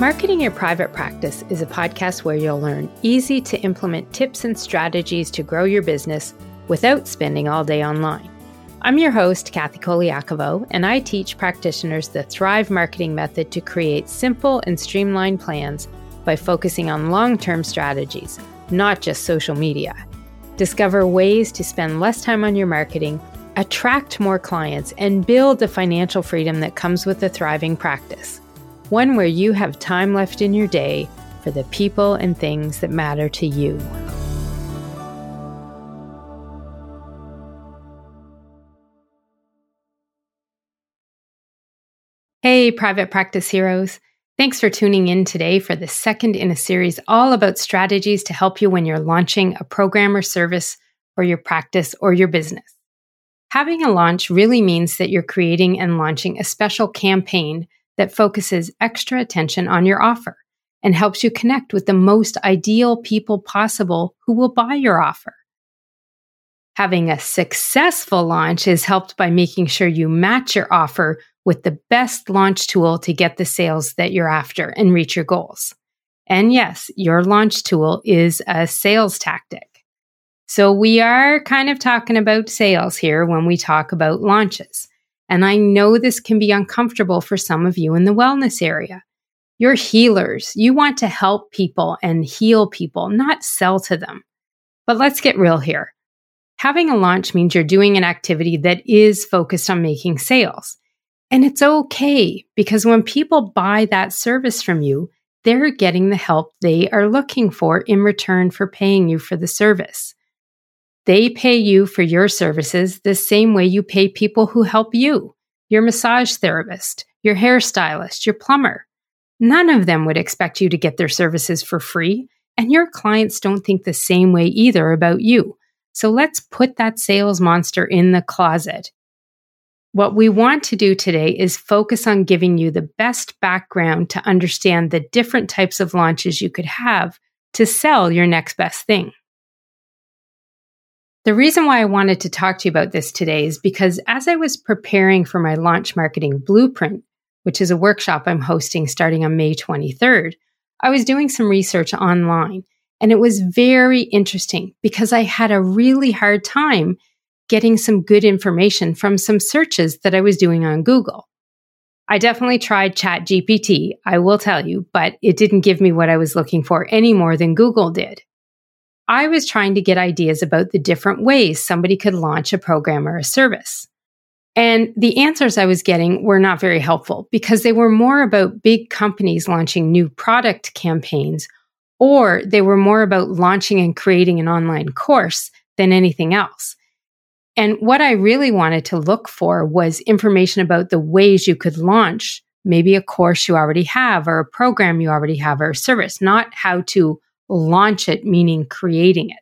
Marketing Your Private Practice is a podcast where you'll learn easy to implement tips and strategies to grow your business without spending all day online. I'm your host, Kathy Colaiacovo, and I teach practitioners the Thrive marketing method to create simple and streamlined plans by focusing on long term strategies, not just social media. Discover ways to spend less time on your marketing, attract more clients, and build the financial freedom that comes with a thriving practice one where you have time left in your day for the people and things that matter to you. Hey, private practice heroes. Thanks for tuning in today for the second in a series all about strategies to help you when you're launching a program or service for your practice or your business. Having a launch really means that you're creating and launching a special campaign that focuses extra attention on your offer and helps you connect with the most ideal people possible who will buy your offer. Having a successful launch is helped by making sure you match your offer with the best launch tool to get the sales that you're after and reach your goals. And yes, your launch tool is a sales tactic. So we are kind of talking about sales here when we talk about launches. And I know this can be uncomfortable for some of you in the wellness area. You're healers. You want to help people and heal people, not sell to them. But let's get real here. Having a launch means you're doing an activity that is focused on making sales. And it's okay because when people buy that service from you, they're getting the help they are looking for in return for paying you for the service. They pay you for your services the same way you pay people who help you your massage therapist, your hairstylist, your plumber. None of them would expect you to get their services for free, and your clients don't think the same way either about you. So let's put that sales monster in the closet. What we want to do today is focus on giving you the best background to understand the different types of launches you could have to sell your next best thing. The reason why I wanted to talk to you about this today is because as I was preparing for my launch marketing blueprint, which is a workshop I'm hosting starting on May 23rd, I was doing some research online and it was very interesting because I had a really hard time getting some good information from some searches that I was doing on Google. I definitely tried ChatGPT, I will tell you, but it didn't give me what I was looking for any more than Google did. I was trying to get ideas about the different ways somebody could launch a program or a service. And the answers I was getting were not very helpful because they were more about big companies launching new product campaigns, or they were more about launching and creating an online course than anything else. And what I really wanted to look for was information about the ways you could launch maybe a course you already have, or a program you already have, or a service, not how to launch it, meaning creating it.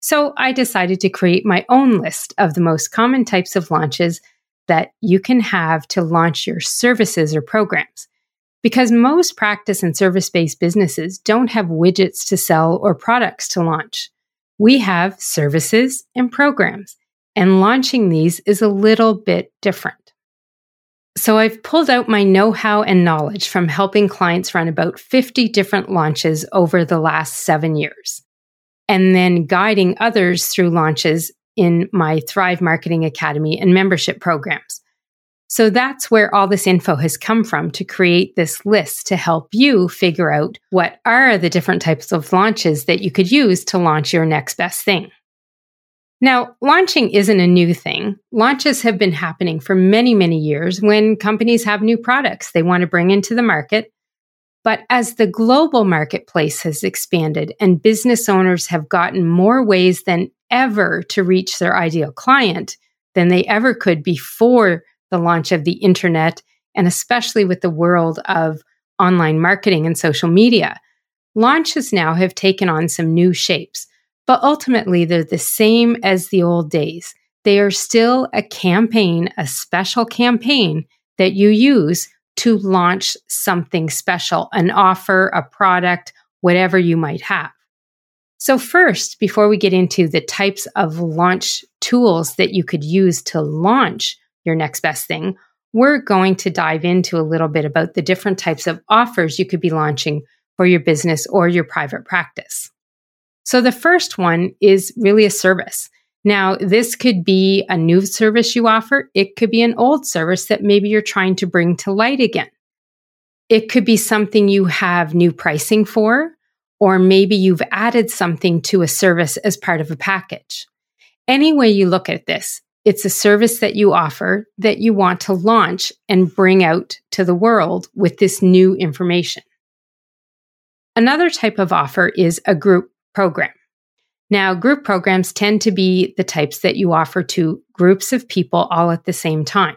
So I decided to create my own list of the most common types of launches that you can have to launch your services or programs. Because most practice and service based businesses don't have widgets to sell or products to launch. We have services and programs, and launching these is a little bit different. So I've pulled out my know how and knowledge from helping clients run about 50 different launches over the last seven years, and then guiding others through launches in my Thrive Marketing Academy and membership programs. So that's where all this info has come from to create this list to help you figure out what are the different types of launches that you could use to launch your next best thing. Now, launching isn't a new thing. Launches have been happening for many, many years when companies have new products they want to bring into the market. But as the global marketplace has expanded and business owners have gotten more ways than ever to reach their ideal client than they ever could before the launch of the internet, and especially with the world of online marketing and social media, launches now have taken on some new shapes. But ultimately, they're the same as the old days. They are still a campaign, a special campaign that you use to launch something special, an offer, a product, whatever you might have. So, first, before we get into the types of launch tools that you could use to launch your next best thing, we're going to dive into a little bit about the different types of offers you could be launching for your business or your private practice. So the first one is really a service. Now, this could be a new service you offer. It could be an old service that maybe you're trying to bring to light again. It could be something you have new pricing for, or maybe you've added something to a service as part of a package. Any way you look at this, it's a service that you offer that you want to launch and bring out to the world with this new information. Another type of offer is a group program. Now, group programs tend to be the types that you offer to groups of people all at the same time.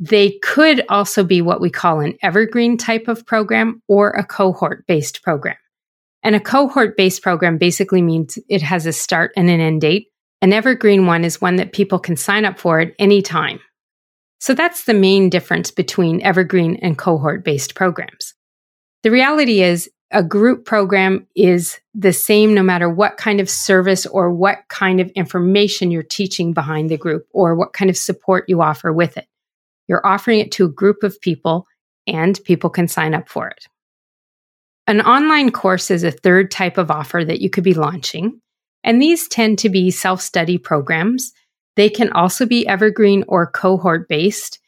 They could also be what we call an evergreen type of program or a cohort based program. And a cohort based program basically means it has a start and an end date. An evergreen one is one that people can sign up for at any time. So that's the main difference between evergreen and cohort based programs. The reality is a group program is the same no matter what kind of service or what kind of information you're teaching behind the group or what kind of support you offer with it. You're offering it to a group of people and people can sign up for it. An online course is a third type of offer that you could be launching. And these tend to be self study programs. They can also be evergreen or cohort based.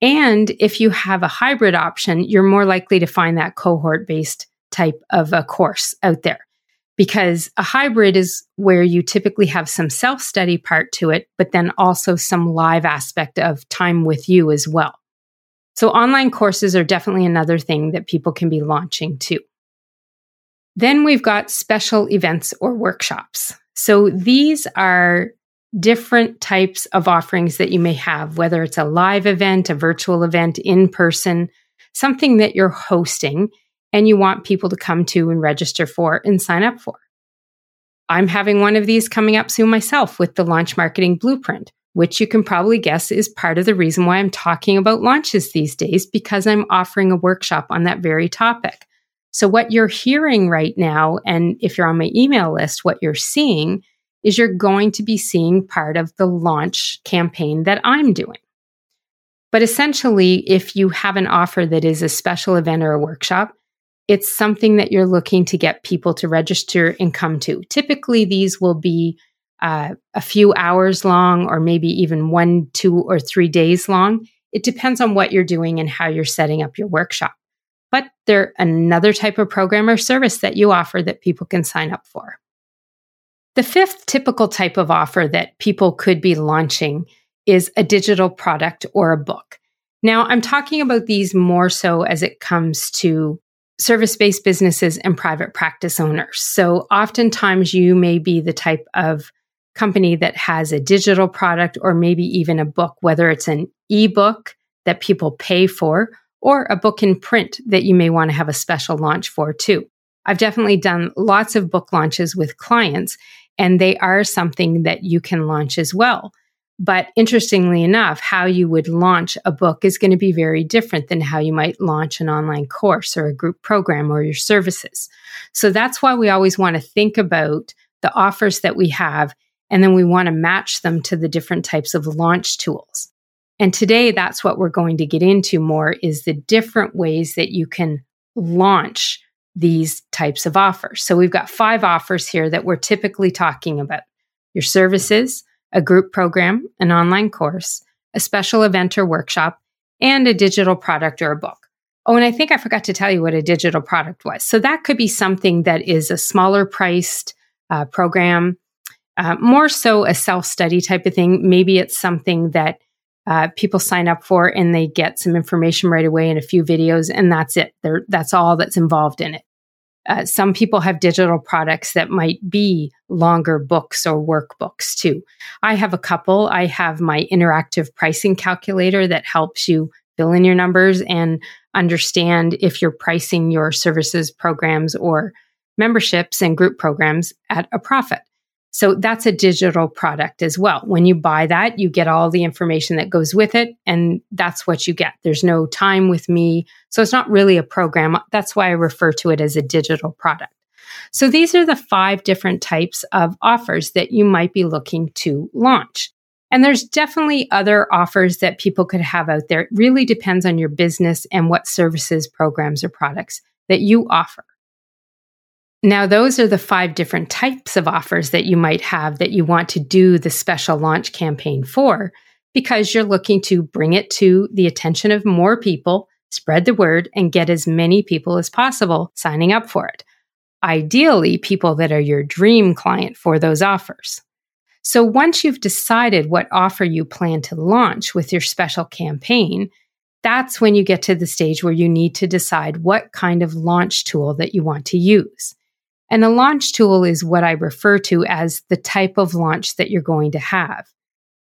And if you have a hybrid option, you're more likely to find that cohort based type of a course out there because a hybrid is where you typically have some self study part to it, but then also some live aspect of time with you as well. So online courses are definitely another thing that people can be launching too. Then we've got special events or workshops. So these are different types of offerings that you may have, whether it's a live event, a virtual event, in person, something that you're hosting and you want people to come to and register for and sign up for. I'm having one of these coming up soon myself with the launch marketing blueprint, which you can probably guess is part of the reason why I'm talking about launches these days because I'm offering a workshop on that very topic. So, what you're hearing right now, and if you're on my email list, what you're seeing is you're going to be seeing part of the launch campaign that I'm doing. But essentially, if you have an offer that is a special event or a workshop, it's something that you're looking to get people to register and come to. Typically, these will be uh, a few hours long, or maybe even one, two, or three days long. It depends on what you're doing and how you're setting up your workshop. But they're another type of program or service that you offer that people can sign up for. The fifth typical type of offer that people could be launching is a digital product or a book. Now, I'm talking about these more so as it comes to service based businesses and private practice owners. So oftentimes you may be the type of company that has a digital product or maybe even a book, whether it's an ebook that people pay for or a book in print that you may want to have a special launch for too. I've definitely done lots of book launches with clients and they are something that you can launch as well. But interestingly enough, how you would launch a book is going to be very different than how you might launch an online course or a group program or your services. So that's why we always want to think about the offers that we have, and then we want to match them to the different types of launch tools. And today, that's what we're going to get into more is the different ways that you can launch these types of offers. So we've got five offers here that we're typically talking about your services, a group program, an online course, a special event or workshop, and a digital product or a book. Oh, and I think I forgot to tell you what a digital product was. So that could be something that is a smaller priced uh, program, uh, more so a self study type of thing. Maybe it's something that uh, people sign up for and they get some information right away and a few videos, and that's it. They're, that's all that's involved in it. Uh, some people have digital products that might be longer books or workbooks too. I have a couple. I have my interactive pricing calculator that helps you fill in your numbers and understand if you're pricing your services, programs, or memberships and group programs at a profit. So that's a digital product as well. When you buy that, you get all the information that goes with it, and that's what you get. There's no time with me. So it's not really a program. That's why I refer to it as a digital product. So these are the five different types of offers that you might be looking to launch. And there's definitely other offers that people could have out there. It really depends on your business and what services, programs, or products that you offer. Now, those are the five different types of offers that you might have that you want to do the special launch campaign for because you're looking to bring it to the attention of more people, spread the word, and get as many people as possible signing up for it. Ideally, people that are your dream client for those offers. So once you've decided what offer you plan to launch with your special campaign, that's when you get to the stage where you need to decide what kind of launch tool that you want to use. And a launch tool is what I refer to as the type of launch that you're going to have.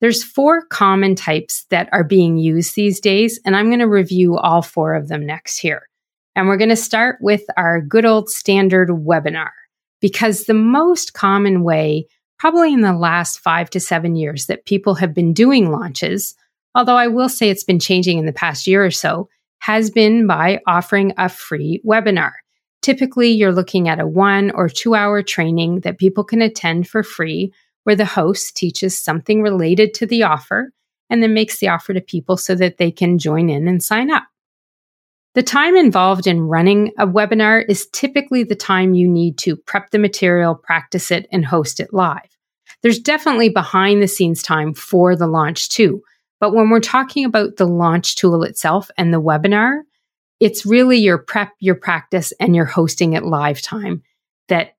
There's four common types that are being used these days, and I'm going to review all four of them next here. And we're going to start with our good old standard webinar because the most common way probably in the last five to seven years that people have been doing launches, although I will say it's been changing in the past year or so, has been by offering a free webinar. Typically, you're looking at a one or two hour training that people can attend for free, where the host teaches something related to the offer and then makes the offer to people so that they can join in and sign up. The time involved in running a webinar is typically the time you need to prep the material, practice it, and host it live. There's definitely behind the scenes time for the launch too. But when we're talking about the launch tool itself and the webinar, it's really your prep, your practice, and your hosting at live time that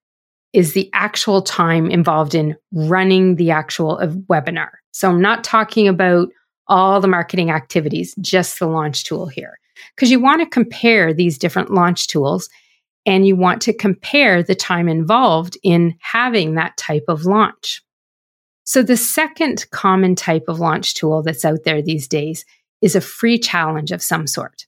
is the actual time involved in running the actual uh, webinar. So I'm not talking about all the marketing activities, just the launch tool here because you want to compare these different launch tools and you want to compare the time involved in having that type of launch. So, the second common type of launch tool that's out there these days is a free challenge of some sort.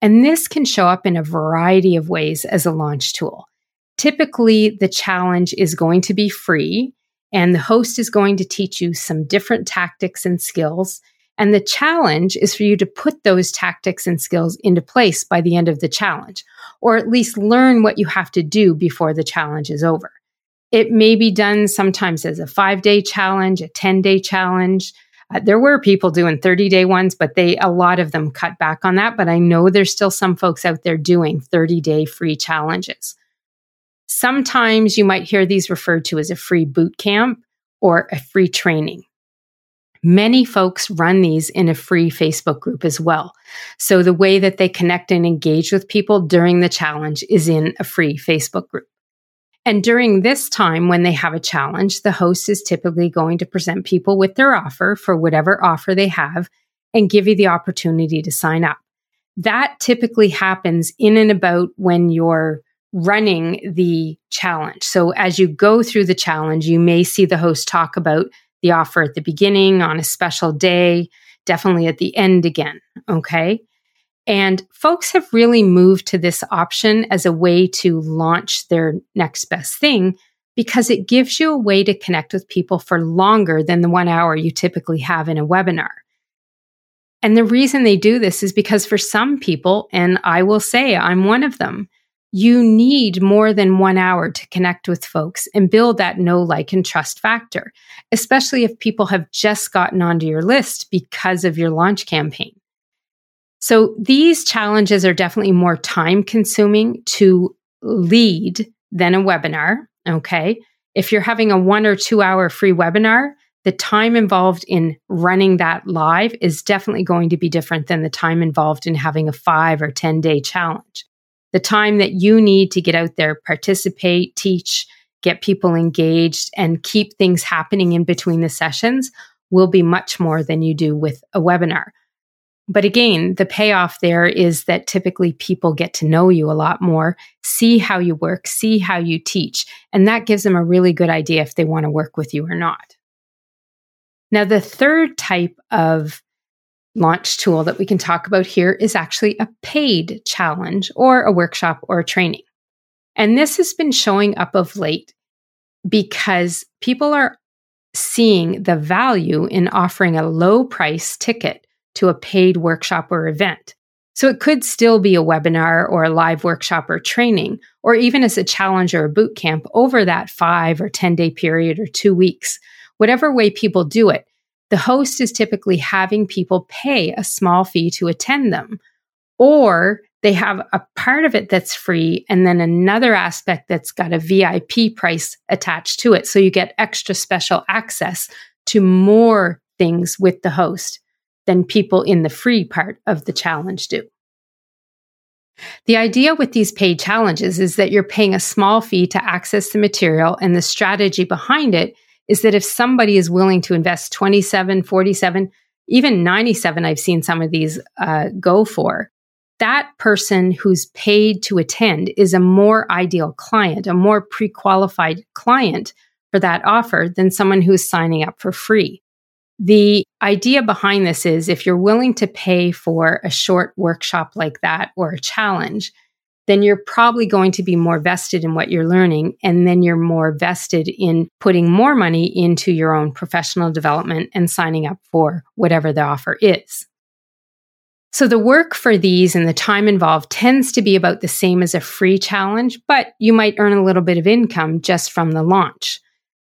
And this can show up in a variety of ways as a launch tool. Typically, the challenge is going to be free, and the host is going to teach you some different tactics and skills and the challenge is for you to put those tactics and skills into place by the end of the challenge, or at least learn what you have to do before the challenge is over. It may be done sometimes as a five day challenge, a 10 day challenge. Uh, there were people doing 30 day ones, but they, a lot of them cut back on that. But I know there's still some folks out there doing 30 day free challenges. Sometimes you might hear these referred to as a free boot camp or a free training. Many folks run these in a free Facebook group as well. So the way that they connect and engage with people during the challenge is in a free Facebook group. And during this time, when they have a challenge, the host is typically going to present people with their offer for whatever offer they have and give you the opportunity to sign up. That typically happens in and about when you're running the challenge. So as you go through the challenge, you may see the host talk about the offer at the beginning on a special day, definitely at the end again. Okay. And folks have really moved to this option as a way to launch their next best thing because it gives you a way to connect with people for longer than the one hour you typically have in a webinar. And the reason they do this is because for some people, and I will say I'm one of them, you need more than one hour to connect with folks and build that know, like, and trust factor, especially if people have just gotten onto your list because of your launch campaign. So these challenges are definitely more time consuming to lead than a webinar. Okay. If you're having a one or two hour free webinar, the time involved in running that live is definitely going to be different than the time involved in having a five or 10 day challenge the time that you need to get out there, participate, teach, get people engaged, and keep things happening in between the sessions will be much more than you do with a webinar. But again, the payoff there is that typically people get to know you a lot more, see how you work, see how you teach, and that gives them a really good idea if they want to work with you or not. Now, the third type of launch tool that we can talk about here is actually a paid challenge or a workshop or a training. And this has been showing up of late because people are seeing the value in offering a low price ticket to a paid workshop or event. So it could still be a webinar or a live workshop or training, or even as a challenge or a boot camp over that five or 10 day period or two weeks. Whatever way people do it, the host is typically having people pay a small fee to attend them, or they have a part of it that's free and then another aspect that's got a VIP price attached to it. So you get extra special access to more things with the host than people in the free part of the challenge do. The idea with these paid challenges is that you're paying a small fee to access the material, and the strategy behind it is that if somebody is willing to invest 27, 47, even 97, I've seen some of these uh, go for, that person who's paid to attend is a more ideal client, a more pre qualified client for that offer than someone who's signing up for free. The idea behind this is if you're willing to pay for a short workshop like that or a challenge, then you're probably going to be more vested in what you're learning. And then you're more vested in putting more money into your own professional development and signing up for whatever the offer is. So the work for these and the time involved tends to be about the same as a free challenge, but you might earn a little bit of income just from the launch.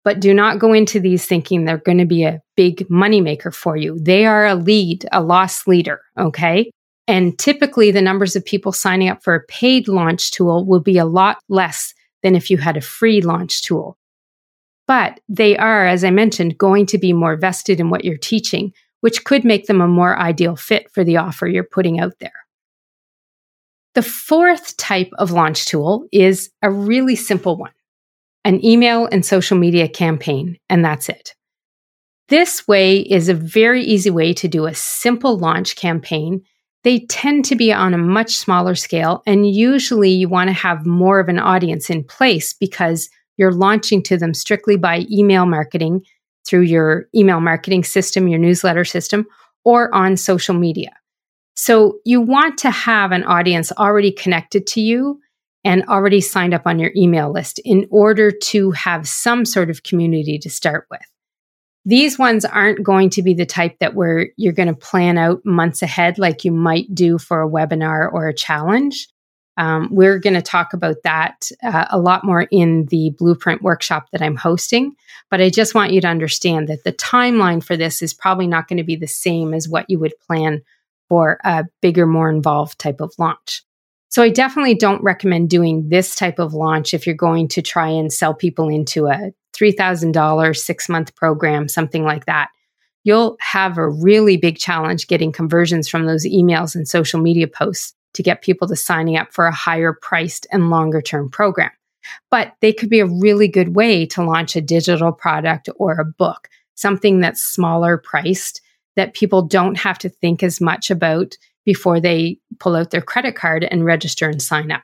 But do not go into these thinking they're going to be a big moneymaker for you. They are a lead, a loss leader. Okay. And typically the numbers of people signing up for a paid launch tool will be a lot less than if you had a free launch tool. But they are, as I mentioned, going to be more vested in what you're teaching, which could make them a more ideal fit for the offer you're putting out there. The fourth type of launch tool is a really simple one an email and social media campaign, and that's it. This way is a very easy way to do a simple launch campaign. They tend to be on a much smaller scale, and usually you want to have more of an audience in place because you're launching to them strictly by email marketing through your email marketing system, your newsletter system, or on social media. So you want to have an audience already connected to you and already signed up on your email list in order to have some sort of community to start with. These ones aren't going to be the type that where you're going to plan out months ahead like you might do for a webinar or a challenge. Um, we're going to talk about that uh, a lot more in the blueprint workshop that I'm hosting. But I just want you to understand that the timeline for this is probably not going to be the same as what you would plan for a bigger, more involved type of launch. So I definitely don't recommend doing this type of launch if you're going to try and sell people into a $3,000 six month program, something like that. You'll have a really big challenge getting conversions from those emails and social media posts to get people to signing up for a higher priced and longer term program. But they could be a really good way to launch a digital product or a book, something that's smaller priced that people don't have to think as much about before they pull out their credit card and register and sign up.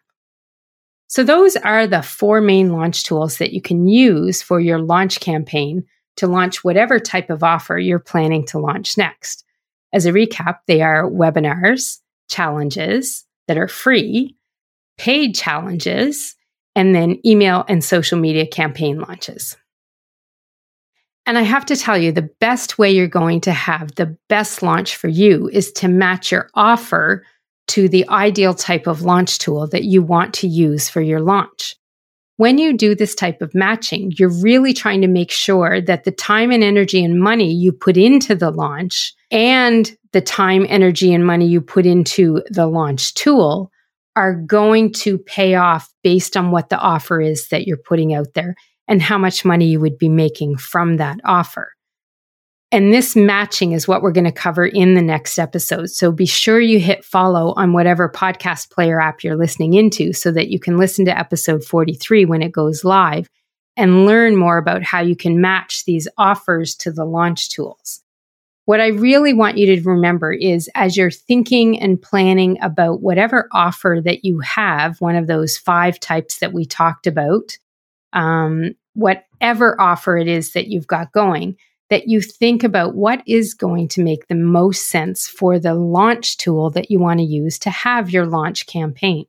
So, those are the four main launch tools that you can use for your launch campaign to launch whatever type of offer you're planning to launch next. As a recap, they are webinars, challenges that are free, paid challenges, and then email and social media campaign launches. And I have to tell you, the best way you're going to have the best launch for you is to match your offer to the ideal type of launch tool that you want to use for your launch. When you do this type of matching, you're really trying to make sure that the time and energy and money you put into the launch and the time, energy, and money you put into the launch tool are going to pay off based on what the offer is that you're putting out there and how much money you would be making from that offer. And this matching is what we're going to cover in the next episode. So be sure you hit follow on whatever podcast player app you're listening into so that you can listen to episode 43 when it goes live and learn more about how you can match these offers to the launch tools. What I really want you to remember is as you're thinking and planning about whatever offer that you have, one of those five types that we talked about, um, whatever offer it is that you've got going, that you think about what is going to make the most sense for the launch tool that you want to use to have your launch campaign.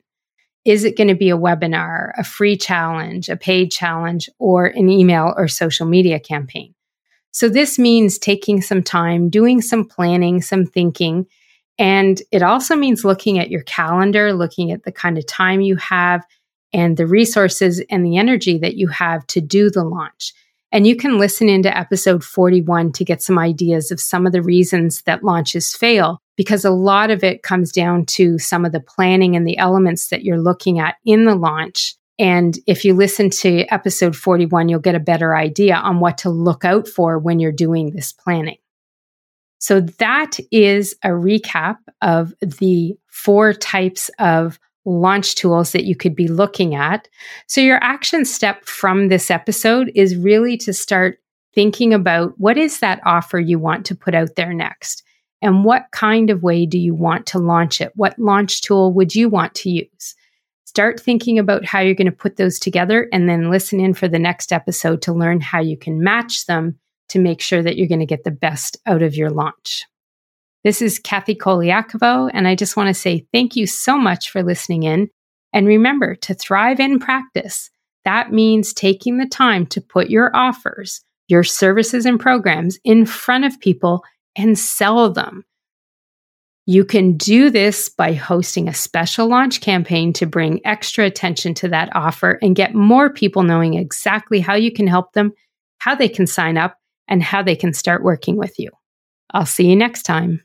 Is it going to be a webinar, a free challenge, a paid challenge, or an email or social media campaign? So, this means taking some time, doing some planning, some thinking. And it also means looking at your calendar, looking at the kind of time you have and the resources and the energy that you have to do the launch And you can listen into episode 41 to get some ideas of some of the reasons that launches fail, because a lot of it comes down to some of the planning and the elements that you're looking at in the launch. And if you listen to episode 41, you'll get a better idea on what to look out for when you're doing this planning. So that is a recap of the four types of launch tools that you could be looking at. So, your action step from this episode is really to start thinking about what is that offer you want to put out there next? And what kind of way do you want to launch it? What launch tool would you want to use? Start thinking about how you're going to put those together and then listen in for the next episode to learn how you can match them to make sure that you're going to get the best out of your launch. This is Kathy Colaiacovo, and I just want to say thank you so much for listening in. And remember to thrive in practice. That means taking the time to put your offers, your services and programs in front of people and sell them. You can do this by hosting a special launch campaign to bring extra attention to that offer and get more people knowing exactly how you can help them, how they can sign up, and how they can start working with you. I'll see you next time.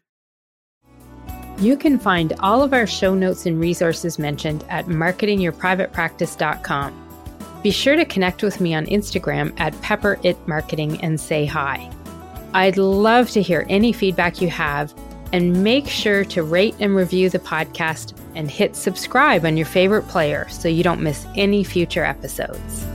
You can find all of our show notes and resources mentioned at marketingyourprivatepractice.com. Be sure to connect with me on Instagram at pepperitmarketing and say hi. I'd love to hear any feedback you have and make sure to rate and review the podcast and hit subscribe on your favorite player so you don't miss any future episodes.